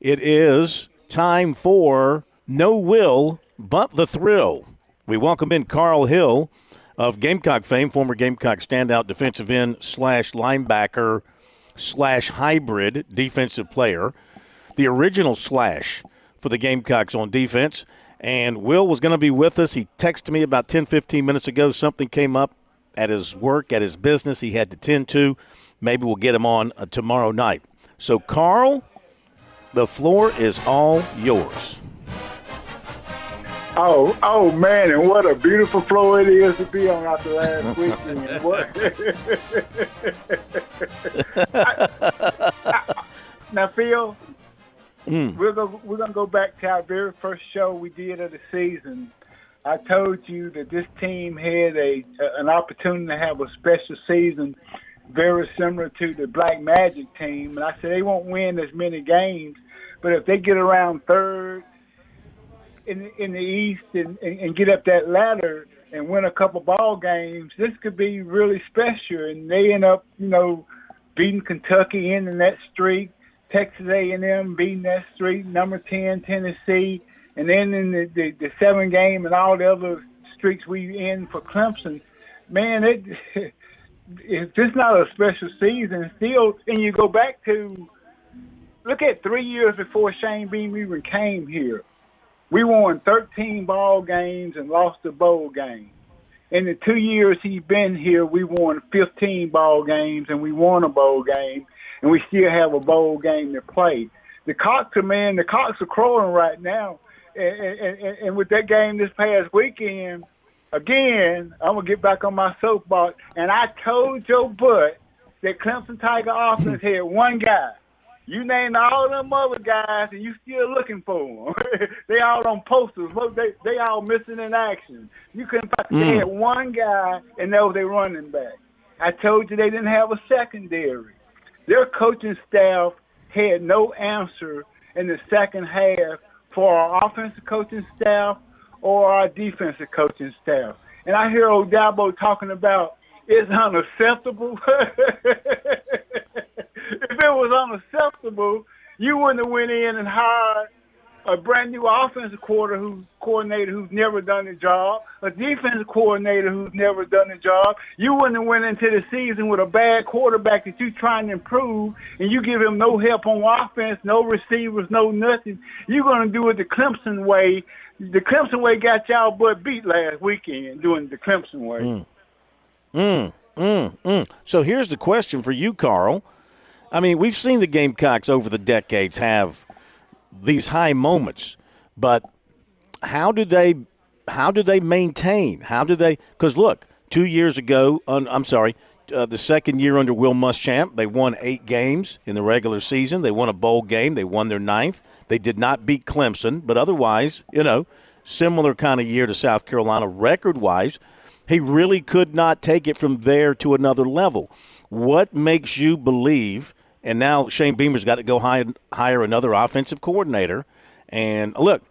it is time for No Will But the Thrill. We welcome in Carl Hill of Gamecock fame, former Gamecock standout defensive end slash linebacker slash hybrid defensive player, the original slash for the Gamecocks on defense. And Will was going to be with us. He texted me about 10, 15 minutes ago. Something came up at his work, at his business he had to tend to. Maybe we'll get him on uh, tomorrow night. So, Carl, the floor is all yours. Oh, oh man, and what a beautiful floor it is to be on after last weekend. what? I, I, now, Phil, mm. we're gonna we're gonna go back to our very first show we did of the season. I told you that this team had a an opportunity to have a special season, very similar to the Black Magic team, and I said they won't win as many games, but if they get around third in in the East and, and, and get up that ladder and win a couple ball games, this could be really special. And they end up, you know, beating Kentucky in that streak, Texas A&M beating that streak, number ten Tennessee, and then in the, the, the seven game and all the other streaks we in for Clemson. Man, it it's just not a special season. Still, and you go back to look at three years before Shane Beamer even came here we won 13 ball games and lost a bowl game. In the two years he's been here, we won 15 ball games and we won a bowl game, and we still have a bowl game to play. The Cocks are man, the Cocks are crowing right now, and, and, and with that game this past weekend, again, I'm gonna get back on my soapbox, and I told Joe Butt that Clemson Tiger offense had one guy you named all them other guys, and you still looking for them. they all on posters. Look, they they all missing in action. You couldn't find. Mm. They had one guy, and that was their running back. I told you they didn't have a secondary. Their coaching staff had no answer in the second half for our offensive coaching staff or our defensive coaching staff. And I hear Odabo talking about it's unacceptable. it was unacceptable, you wouldn't have went in and hired a brand new offensive coordinator who's coordinator who's never done the job, a defensive coordinator who's never done the job. You wouldn't have went into the season with a bad quarterback that you're trying to improve, and you give him no help on offense, no receivers, no nothing. You're gonna do it the Clemson way. The Clemson way got y'all butt beat last weekend doing the Clemson way. Mm. Mm, mm, mm. So here's the question for you, Carl. I mean, we've seen the Gamecocks over the decades have these high moments, but how do they how do they maintain? How do they? Because look, two years ago, I'm sorry, uh, the second year under Will Muschamp, they won eight games in the regular season. They won a bowl game. They won their ninth. They did not beat Clemson, but otherwise, you know, similar kind of year to South Carolina record wise. He really could not take it from there to another level. What makes you believe? And now Shane Beamer's got to go hire, hire another offensive coordinator. And look,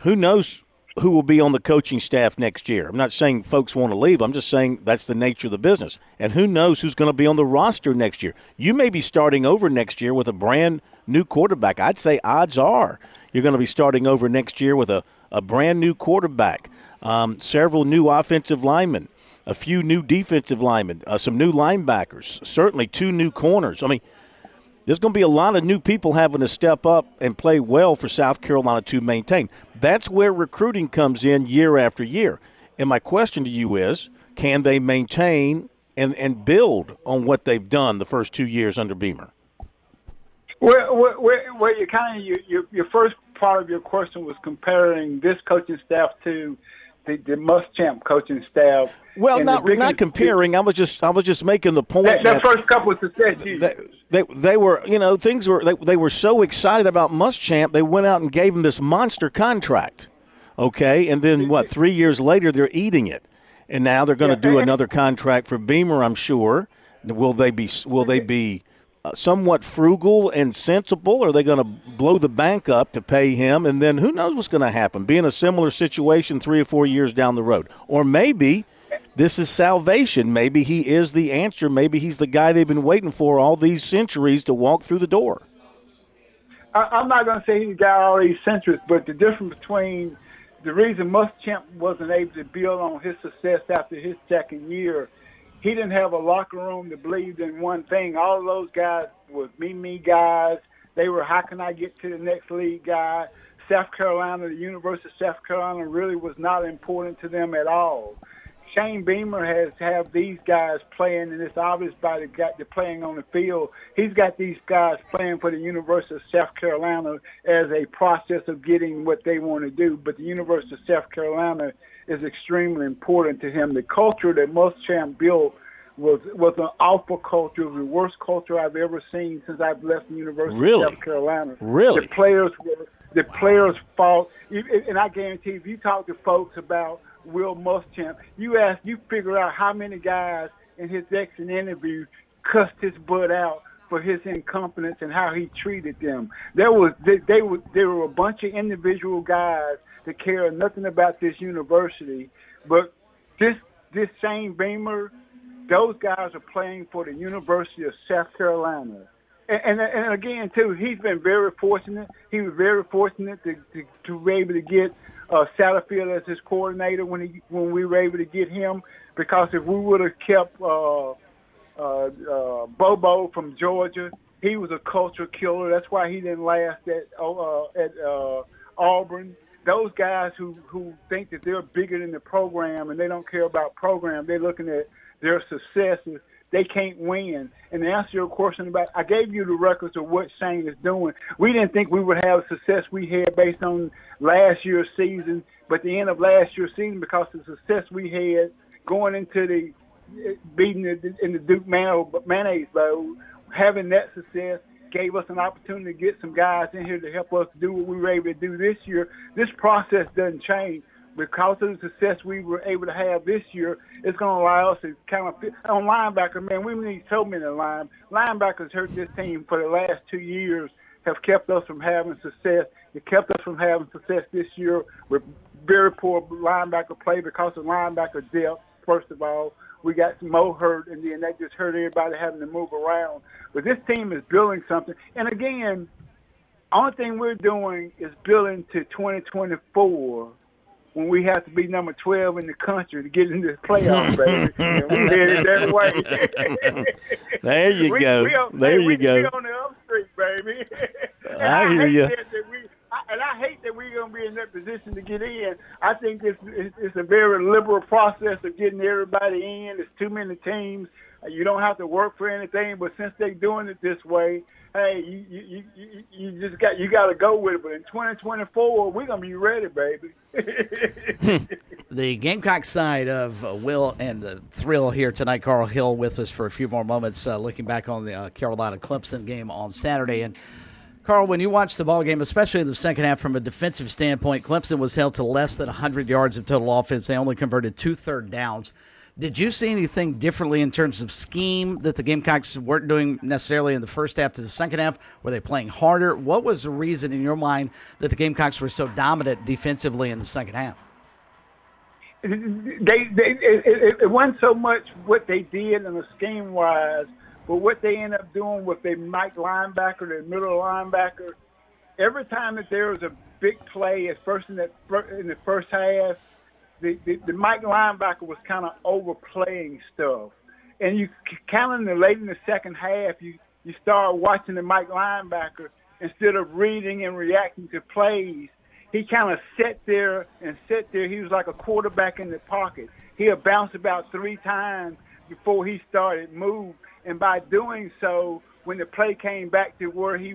who knows who will be on the coaching staff next year. I'm not saying folks want to leave. I'm just saying that's the nature of the business. And who knows who's going to be on the roster next year. You may be starting over next year with a brand new quarterback. I'd say odds are you're going to be starting over next year with a, a brand new quarterback um, several new offensive linemen, a few new defensive linemen, uh, some new linebackers, certainly two new corners. I mean, there's going to be a lot of new people having to step up and play well for South Carolina to maintain. That's where recruiting comes in year after year. And my question to you is can they maintain and, and build on what they've done the first two years under Beamer? Well, well, well you kind of you, you, your first part of your question was comparing this coaching staff to the, the Muschamp coaching staff. Well, not not comparing. I was just I was just making the point. That, that, that first couple of success they, they, they were you know things were they, they were so excited about Muschamp they went out and gave him this monster contract. Okay, and then what? Three years later, they're eating it, and now they're going to do another contract for Beamer. I'm sure. Will they be? Will they be? Somewhat frugal and sensible? Are they going to blow the bank up to pay him? And then who knows what's going to happen? Be in a similar situation three or four years down the road. Or maybe this is salvation. Maybe he is the answer. Maybe he's the guy they've been waiting for all these centuries to walk through the door. I, am not going to say he's got all these centuries, but the difference between the reason Muschamp wasn't able to build on his success after his second year, he didn't have a locker room that believed in one thing. All of those guys were me, me guys. They were, how can I get to the next league guy? South Carolina, the University of South Carolina really was not important to them at all. Shane Beamer has have these guys playing, and it's obvious by the guy they're playing on the field. He's got these guys playing for the University of South Carolina as a process of getting what they want to do. But the University of South Carolina is extremely important to him. The culture that Muschamp built was was an awful culture. The worst culture I've ever seen since I've left the University really? of South Carolina. Really, the players were the players' fault. And I guarantee, if you talk to folks about Will Muschamp, you ask, you figure out how many guys in his exit interview cussed his butt out for his incompetence and how he treated them. There was they, they were there were a bunch of individual guys that care nothing about this university, but this this Shane Beamer, those guys are playing for the University of South Carolina. And, and, and again, too, he's been very fortunate. He was very fortunate to, to, to be able to get uh, Satterfield as his coordinator when he when we were able to get him. Because if we would have kept uh, uh, uh, Bobo from Georgia, he was a culture killer. That's why he didn't last at uh, at uh, Auburn. Those guys who who think that they're bigger than the program and they don't care about program, they're looking at their successes they can't win. And to answer your question about, I gave you the records of what Shane is doing. We didn't think we would have success we had based on last year's season, but the end of last year's season, because the success we had going into the beating the, in the Duke Mayonnaise Bowl, having that success gave us an opportunity to get some guys in here to help us do what we were able to do this year. This process doesn't change because of the success we were able to have this year, it's going to allow us to kind of fit on linebacker. Man, we need so many line linebackers hurt this team for the last two years have kept us from having success. It kept us from having success this year with very poor linebacker play because of linebacker depth. First of all, we got Mo hurt, and then that just hurt everybody having to move around. But this team is building something, and again, only thing we're doing is building to 2024 when we have to be number 12 in the country to get into the playoffs, baby. we headed that way. there you we, go. We on, there hey, you we, go. We on the up street, baby. I, I hear you. And I hate that we're going to be in that position to get in. I think it's, it's, it's a very liberal process of getting everybody in. There's too many teams. You don't have to work for anything, but since they're doing it this way, hey, you you, you, you just got you got to go with it. But in 2024, we're gonna be ready, baby. the Gamecock side of uh, Will and the thrill here tonight. Carl Hill with us for a few more moments, uh, looking back on the uh, Carolina Clemson game on Saturday. And Carl, when you watched the ball game, especially in the second half, from a defensive standpoint, Clemson was held to less than 100 yards of total offense. They only converted two third downs. Did you see anything differently in terms of scheme that the Gamecocks weren't doing necessarily in the first half to the second half? Were they playing harder? What was the reason in your mind that the Gamecocks were so dominant defensively in the second half? They, they, it, it wasn't so much what they did in the scheme wise, but what they end up doing with their Mike linebacker, their middle linebacker. Every time that there was a big play, at first in, that, in the first half, the, the, the Mike linebacker was kind of overplaying stuff. And you kind of late in the second half, you, you start watching the Mike linebacker instead of reading and reacting to plays. He kind of sat there and sat there. He was like a quarterback in the pocket. He'll bounce about three times before he started move. And by doing so, when the play came back to where he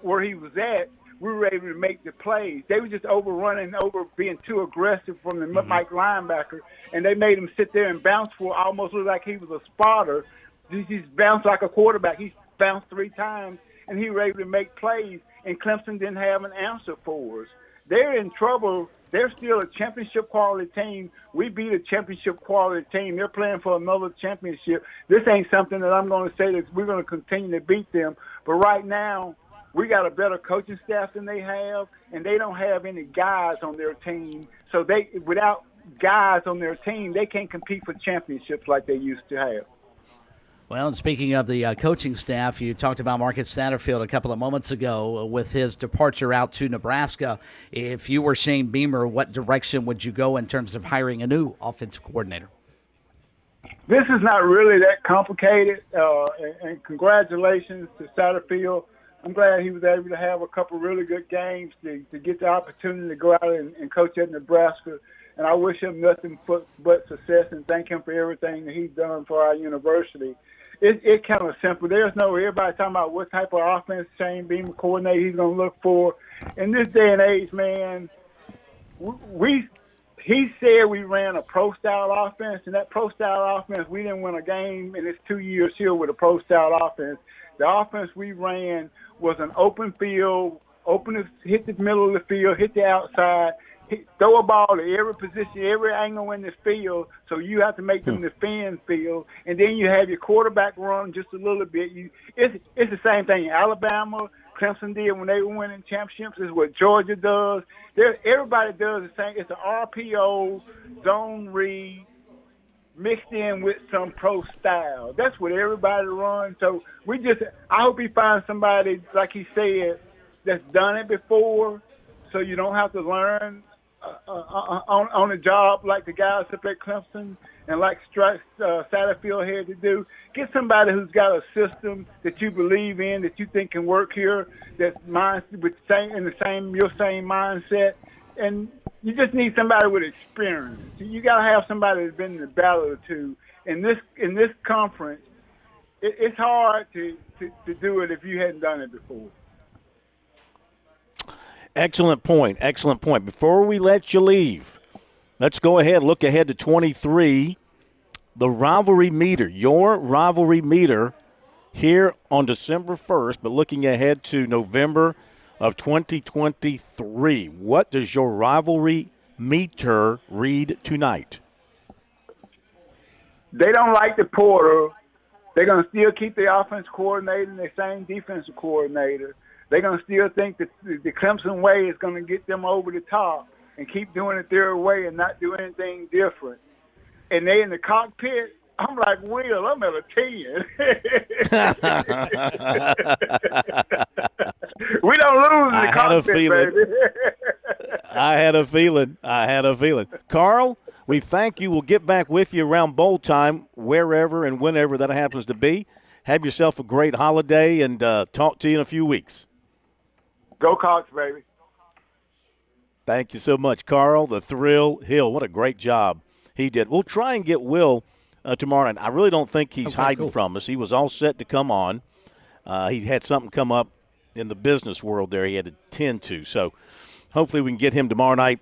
where he was at, we were able to make the plays. They were just overrunning, over being too aggressive from the mm-hmm. Mike linebacker, and they made him sit there and bounce for almost look like he was a spotter. He just bounced like a quarterback. He bounced three times, and he was able to make plays. And Clemson didn't have an answer for us. They're in trouble. They're still a championship quality team. We beat a championship quality team. They're playing for another championship. This ain't something that I'm going to say that we're going to continue to beat them. But right now, we got a better coaching staff than they have, and they don't have any guys on their team. So they, without guys on their team, they can't compete for championships like they used to have. Well, and speaking of the uh, coaching staff, you talked about Marcus Satterfield a couple of moments ago with his departure out to Nebraska. If you were Shane Beamer, what direction would you go in terms of hiring a new offensive coordinator? This is not really that complicated, uh, and, congratulations to Satterfield. I'm glad he was able to have a couple really good games to, to get the opportunity to go out and, and coach at Nebraska and I wish him nothing but, but success and thank him for everything that he's done for our university it, it kind of simple. There's no everybody talking about what type of offense Shane Beamer coordinator he's going to look for. In this day and age, man, we he said we ran a pro style offense, and that pro style offense we didn't win a game in his two years here with a pro style offense. The offense we ran was an open field, open hit the middle of the field, hit the outside, throw a ball to every position, every angle in the field. So you have to make them hmm. defend field, and then you have your quarterback run just a little bit. You, it's it's the same thing. Alabama, Clemson did when they were winning championships. Is what Georgia does. There, everybody does the same. It's an RPO zone read mixed in with some pro style. That's what everybody runs. So we just, I hope he finds somebody like he said that's done it before, so you don't have to learn uh, uh, uh, on on a job like the guys up at Clemson and like Stri- uh, Satterfield had to do. Get somebody who's got a system that you believe in, that you think can work here, that's mind with same in the same your same mindset, and you just need somebody with experience. You got to have somebody that's been in the battle or two. In this in this conference, it, it's hard to, to to do it if you hadn't done it before. Excellent point. Excellent point. Before we let you leave, let's go ahead, look ahead to 23. The rivalry meter, your rivalry meter here on December 1st, but looking ahead to November of 2023. What does your rivalry meter read tonight? They don't like the Porter. They're going to still keep the offense coordinator and the same defensive coordinator they're going to still think that the Clemson way is going to get them over the top and keep doing it their way and not do anything different. And they in the cockpit, I'm like, Will, I'm at a 10. we don't lose in the I cockpit, baby. I had a feeling. I had a feeling. Carl, we thank you. We'll get back with you around bowl time, wherever and whenever that happens to be. Have yourself a great holiday and uh, talk to you in a few weeks. Go Cocks, baby. Thank you so much, Carl. The Thrill Hill. What a great job he did. We'll try and get Will uh, tomorrow night. I really don't think he's okay, hiding cool. from us. He was all set to come on. Uh, he had something come up in the business world there he had to tend to. So hopefully we can get him tomorrow night